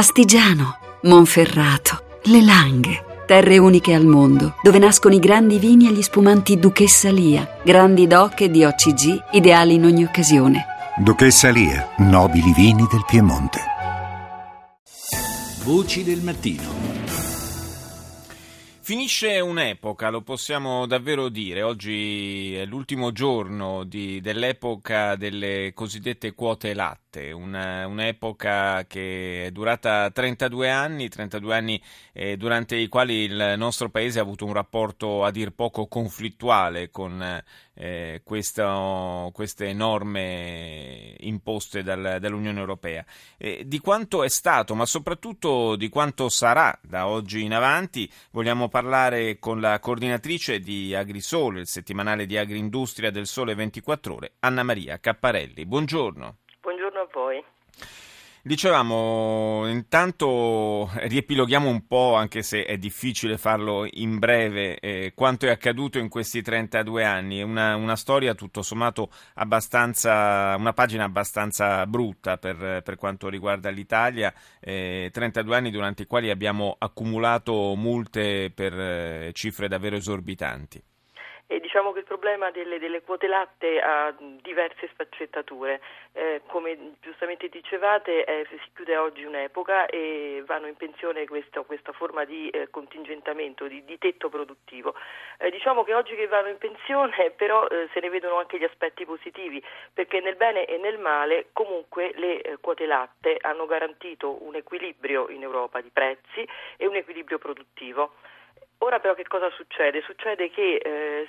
Astigiano, Monferrato, Le Langhe. Terre uniche al mondo, dove nascono i grandi vini e gli spumanti Duchessa Lia, grandi doc e di OCG, ideali in ogni occasione. Duchessa Lia, nobili vini del Piemonte. Voci del mattino. Finisce un'epoca, lo possiamo davvero dire. Oggi è l'ultimo giorno di, dell'epoca delle cosiddette quote latte, una, un'epoca che è durata 32 anni, 32 anni eh, durante i quali il nostro paese ha avuto un rapporto a dir poco conflittuale con eh, questo, queste norme imposte dal, dall'Unione Europea. Eh, di quanto è stato, ma soprattutto di quanto sarà da oggi in avanti, vogliamo parlare con la coordinatrice di Agrisole, il settimanale di Agriindustria del Sole 24 Ore, Anna Maria Capparelli. Buongiorno. Voi. Dicevamo, intanto riepiloghiamo un po', anche se è difficile farlo in breve, eh, quanto è accaduto in questi 32 anni. È una, una, storia tutto sommato abbastanza, una pagina abbastanza brutta per, per quanto riguarda l'Italia. Eh, 32 anni durante i quali abbiamo accumulato multe per eh, cifre davvero esorbitanti. E diciamo che il problema delle, delle quote latte ha diverse sfaccettature. Eh, come giustamente dicevate, eh, si chiude oggi un'epoca e vanno in pensione questa, questa forma di eh, contingentamento, di, di, tetto produttivo. Eh, diciamo che oggi che vanno in pensione però eh, se ne vedono anche gli aspetti positivi, perché nel bene e nel male comunque le eh, quote latte hanno garantito un equilibrio in Europa di prezzi e un equilibrio produttivo. Ora però che cosa succede? Succede che eh,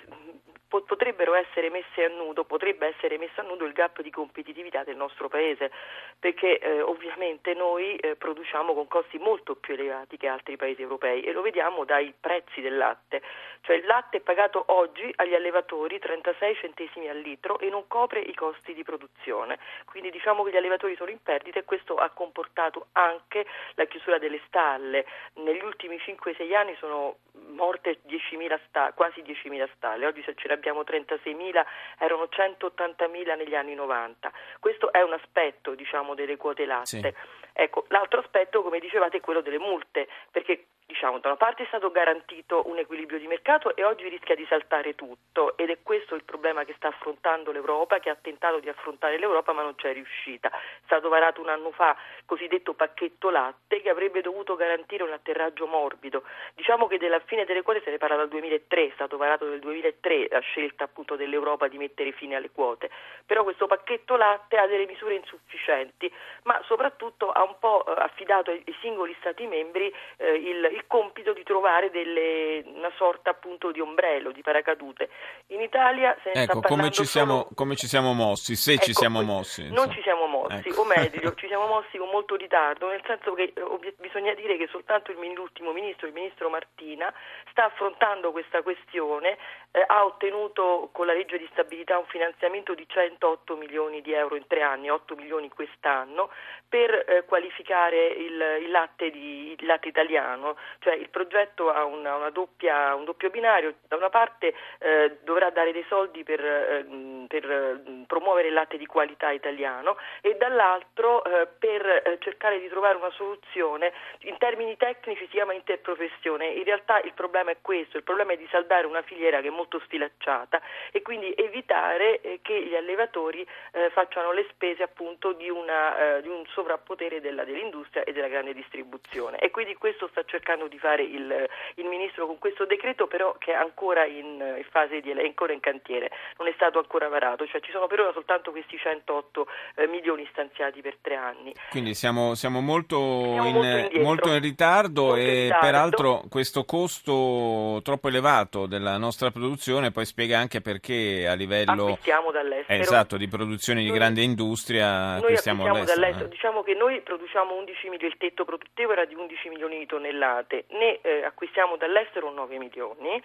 potrebbero essere messe a nudo, potrebbe essere messo a nudo il gap di competitività del nostro paese, perché eh, ovviamente noi eh, produciamo con costi molto più elevati che altri paesi europei e lo vediamo dai prezzi del latte, cioè il latte è pagato oggi agli allevatori 36 centesimi al litro e non copre i costi di produzione, quindi diciamo che gli allevatori sono in perdita e questo ha comportato anche la chiusura delle stalle, negli ultimi 5-6 anni sono morte 10.000 sta- quasi 10.000 stalle, oggi se ce ne abbiamo 36.000, erano 180.000 negli anni 90. Questo è un aspetto diciamo, delle quote latte. Sì. Ecco, l'altro aspetto, come dicevate, è quello delle multe, perché diciamo, da una parte è stato garantito un equilibrio di mercato e oggi rischia di saltare tutto ed è questo il problema che sta affrontando l'Europa, che ha tentato di affrontare l'Europa ma non c'è riuscita. È stato varato un anno fa il cosiddetto pacchetto latte che avrebbe dovuto garantire un atterraggio morbido. Diciamo che della fine delle quote se ne parla dal 2003, è stato varato nel 2003 la scelta appunto dell'Europa di mettere fine alle quote, però questo pacchetto latte ha delle misure insufficienti, ma soprattutto ha un po' eh, affidato ai singoli Stati membri eh, il, il il compito di trovare delle, una sorta appunto di ombrello, di paracadute. In Italia ecco, come ci, siamo, solo... come ci siamo mossi, se ecco, ci siamo mossi. Insomma. Non ci siamo mossi, ecco. o meglio, ci siamo mossi con molto ritardo, nel senso che eh, bisogna dire che soltanto il, l'ultimo ministro, il ministro Martina, sta affrontando questa questione, eh, ha ottenuto con la legge di stabilità un finanziamento di 108 milioni di euro in tre anni, 8 milioni quest'anno, per eh, qualificare il, il, latte di, il, latte italiano, cioè il progetto ha una, una doppia, un doppio binario, da una parte eh, dovrà dare dei soldi per, eh, per, eh, promuovere il latte di qualità italiano e dall'altro eh, per eh, cercare di trovare una soluzione, in termini tecnici si chiama interprofessione, in realtà il problema è questo, il problema è di saldare una filiera che è molto sfilacciata e quindi evitare che gli allevatori facciano le spese appunto di, una, di un sovrappotere della, dell'industria e della grande distribuzione. E quindi questo sta cercando di fare il, il Ministro con questo decreto però che è ancora in, fase di è ancora in cantiere, non è stato ancora varato, cioè ci sono per ora soltanto questi 108 eh, milioni stanziati per tre anni. Quindi siamo, siamo, molto, siamo in, molto, molto, in, ritardo molto e ritardo. peraltro questo costo troppo elevato della nostra produzione poi spiega anche perché a livello dall'estero. Esatto, di produzione di noi, grande industria noi acquistiamo dall'estero. dall'estero. Eh. Diciamo che noi produciamo 11 milioni, il tetto produttivo era di 11 milioni di tonnellate, ne eh, acquistiamo dall'estero 9 milioni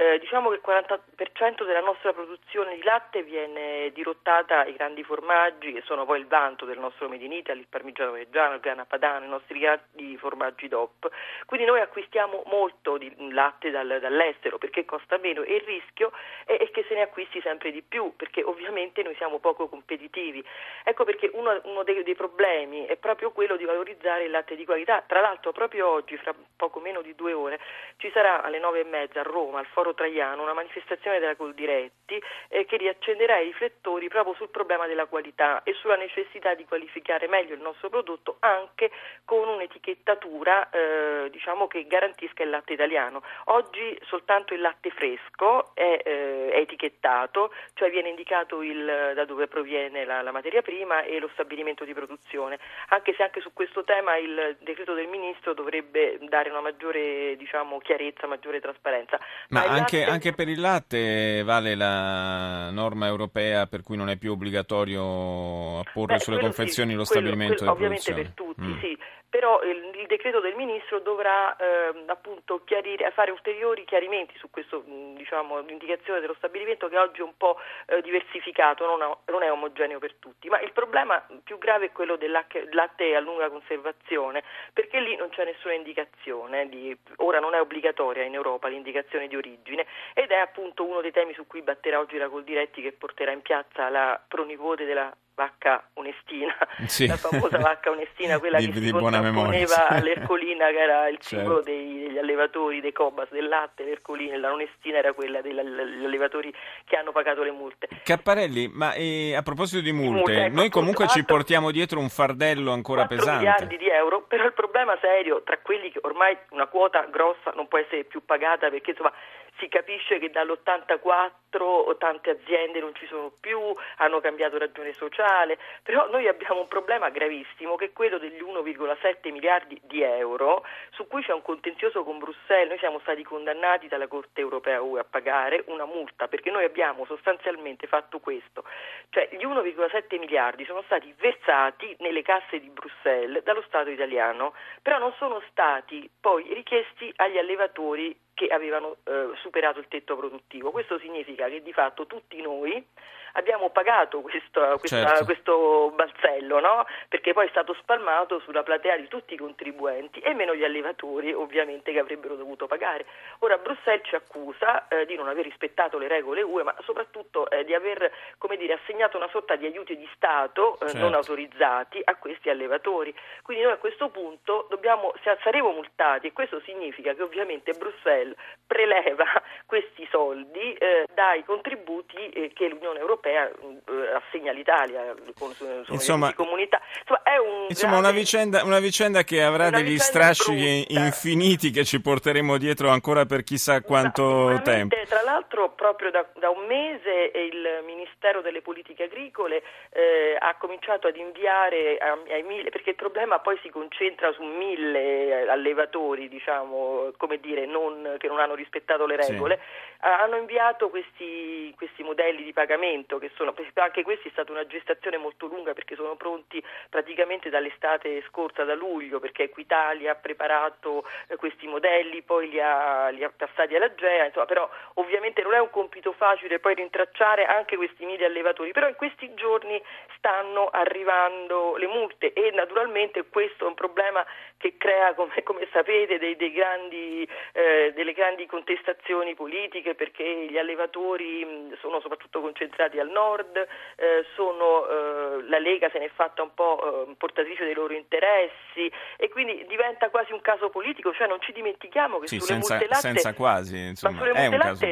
Eh, diciamo che il 40% della nostra produzione di latte viene dirottata ai grandi formaggi che sono poi il vanto del nostro Made in Italy, il parmigiano reggiano, il grana padano, i nostri grandi formaggi DOP. Quindi noi acquistiamo molto di latte dal, dall'estero perché costa meno e il rischio è, è, che se ne acquisti sempre di più perché ovviamente noi siamo poco competitivi. Ecco perché uno, uno dei, dei problemi è proprio quello di valorizzare il latte di qualità. Tra l'altro proprio oggi, fra poco meno di due ore, ci sarà alle nove e mezza a Roma, al Foro Traiano, una manifestazione della Coldiretti eh, che riaccenderà i riflettori proprio sul problema della qualità e sulla necessità di qualificare meglio il nostro prodotto anche con un'etichettatura eh, diciamo che garantisca il latte italiano. Oggi soltanto il latte fresco è, eh, è etichettato, cioè viene indicato il, da dove proviene la, la materia prima e lo stabilimento di produzione, anche se anche su questo tema il decreto del Ministro dovrebbe dare una maggiore diciamo, chiarezza, maggiore trasparenza. Ma, Ma anche, latte... anche, per il latte vale la norma europea per cui non è più obbligatorio apporre Beh, sulle confezioni sì, lo quello, stabilimento quello, di produzione? Ovviamente per tutti, mm. sì però il, il, decreto del ministro dovrà eh, appunto chiarire, fare ulteriori chiarimenti su questo, diciamo, l'indicazione dello stabilimento che oggi è un po' eh, diversificato, non, non, è omogeneo per tutti, ma il problema più grave è quello del latte a lunga conservazione, perché lì non c'è nessuna indicazione, di, ora non è obbligatoria in Europa l'indicazione di origine ed è appunto uno dei temi su cui batterà oggi la Coldiretti che porterà in piazza la pronipote della vacca onestina, sì. la famosa vacca onestina, quella di, che si contrapponeva all'ercolina che era il certo. simbolo dei, degli allevatori, dei Cobas, del latte, l'ercolina, la onestina era quella degli allevatori che hanno pagato le multe. Capparelli, ma eh, a proposito di multe, multe ecco, noi comunque ci portiamo dietro un fardello ancora 4 pesante. miliardi di euro, però il problema serio tra quelli che ormai una quota grossa non può essere più pagata perché insomma si capisce che dall'84 tante aziende non ci sono più, hanno cambiato ragione sociale, però noi abbiamo un problema gravissimo che è quello degli 1,7 miliardi di euro su cui c'è un contenzioso con Bruxelles, noi siamo stati condannati dalla Corte europea a pagare una multa perché noi abbiamo sostanzialmente fatto questo, cioè gli 1,7 miliardi sono stati versati nelle casse di Bruxelles dallo Stato italiano, però non sono stati poi richiesti agli allevatori che avevano eh, superato il tetto produttivo. Questo significa che di fatto tutti noi abbiamo pagato questo, questa, certo. questo balzello, no? perché poi è stato spalmato sulla platea di tutti i contribuenti e meno gli allevatori ovviamente che avrebbero dovuto pagare. Ora Bruxelles ci accusa eh, di non aver rispettato le regole UE, ma soprattutto eh, di aver dire, assegnato una sorta di aiuti di Stato eh, certo. non autorizzati a questi allevatori. Quindi noi a questo punto dobbiamo, saremo multati e questo significa che ovviamente Bruxelles preleva questi soldi eh, dai contributi eh, che l'Unione Europea europea eh, assegna all'Italia con, insomma, comunità. Insomma, è un insomma grande, una, vicenda, una, vicenda, che avrà degli strascichi brutta. infiniti che ci porteremo dietro ancora per chissà quanto tempo. Tra l'altro proprio da, da, un mese il Ministero delle Politiche Agricole eh, ha cominciato ad inviare ai mille, perché il problema poi si concentra su mille allevatori, diciamo, come dire, non, che non hanno rispettato le regole, sì. hanno inviato questi, questi modelli di pagamento che sono, anche questi è stata una gestazione molto lunga perché sono pronti praticamente dall'estate scorsa, da luglio, perché Equitalia ha preparato eh, questi modelli, poi li ha, li ha passati alla GEA, insomma, però ovviamente non è un compito facile poi rintracciare anche questi mille allevatori, però in questi giorni stanno arrivando le multe e naturalmente questo è un problema che crea, come, come sapete, dei, dei grandi, eh, delle grandi contestazioni politiche perché gli allevatori sono soprattutto concentrati al nord, eh, sono, eh, la Lega se ne è fatta un po' eh, portatrice dei loro interessi e quindi diventa quasi un caso politico, cioè non ci dimentichiamo che sì, sulle senza, multe latte, senza quasi, insomma, ma sulle multe latte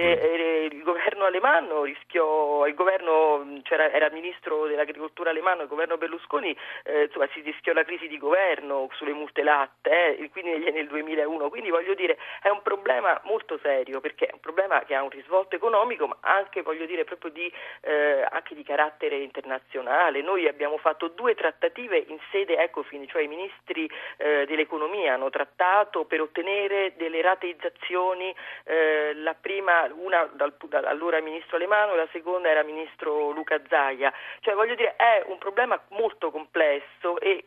governo alemanno rischiò, il governo, c'era, era ministro dell'agricoltura alemanno, il governo Berlusconi, eh, insomma si rischiò la crisi di governo sulle multe latte, eh, quindi nel 2001, quindi voglio dire è un problema molto serio perché è un problema che ha un risvolto economico ma anche dire di eh, anche di carattere internazionale. Noi abbiamo fatto due trattative in sede Ecofin, cioè i ministri eh, dell'economia hanno trattato per ottenere delle rateizzazioni, eh, la prima, una dal, dall'allora ministro Alemano e la seconda era ministro Luca Zaia. Cioè voglio dire è un problema molto complesso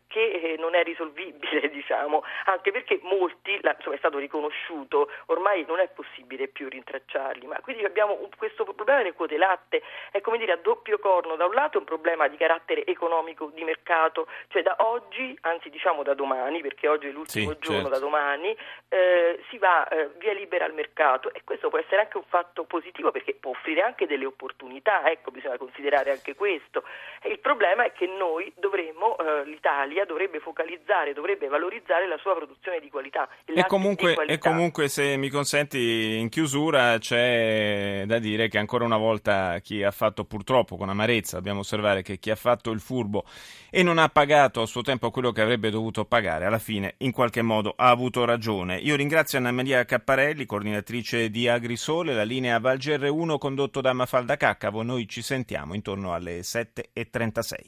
che eh, non è risolvibile, diciamo, anche perché molti, insomma, è stato riconosciuto, ormai non è possibile più rintracciarli, ma quindi abbiamo un, questo problema delle quote latte, è come dire a doppio corno, da un lato è un problema di carattere economico, di mercato, cioè da oggi, anzi diciamo da domani, perché oggi è l'ultimo sì, giorno, certo. da domani, eh, si va eh, via libera al mercato e questo può essere anche un fatto positivo perché può offrire anche delle opportunità, ecco bisogna considerare anche questo. Il problema è che noi dovremmo, eh, l'Italia dovrebbe focalizzare, dovrebbe valorizzare la sua produzione di qualità. E comunque, e comunque, se mi consenti, in chiusura c'è da dire che ancora una volta chi ha fatto purtroppo con amarezza, dobbiamo osservare che chi ha fatto il furbo e non ha pagato a suo tempo quello che avrebbe dovuto pagare, alla fine in qualche modo ha avuto ragione. Io ringrazio Anna Maria Capparelli, coordinatrice di Agrisole, la linea Val GR1 condotto da Mafalda Caccavo. Noi ci sentiamo intorno alle 7.36.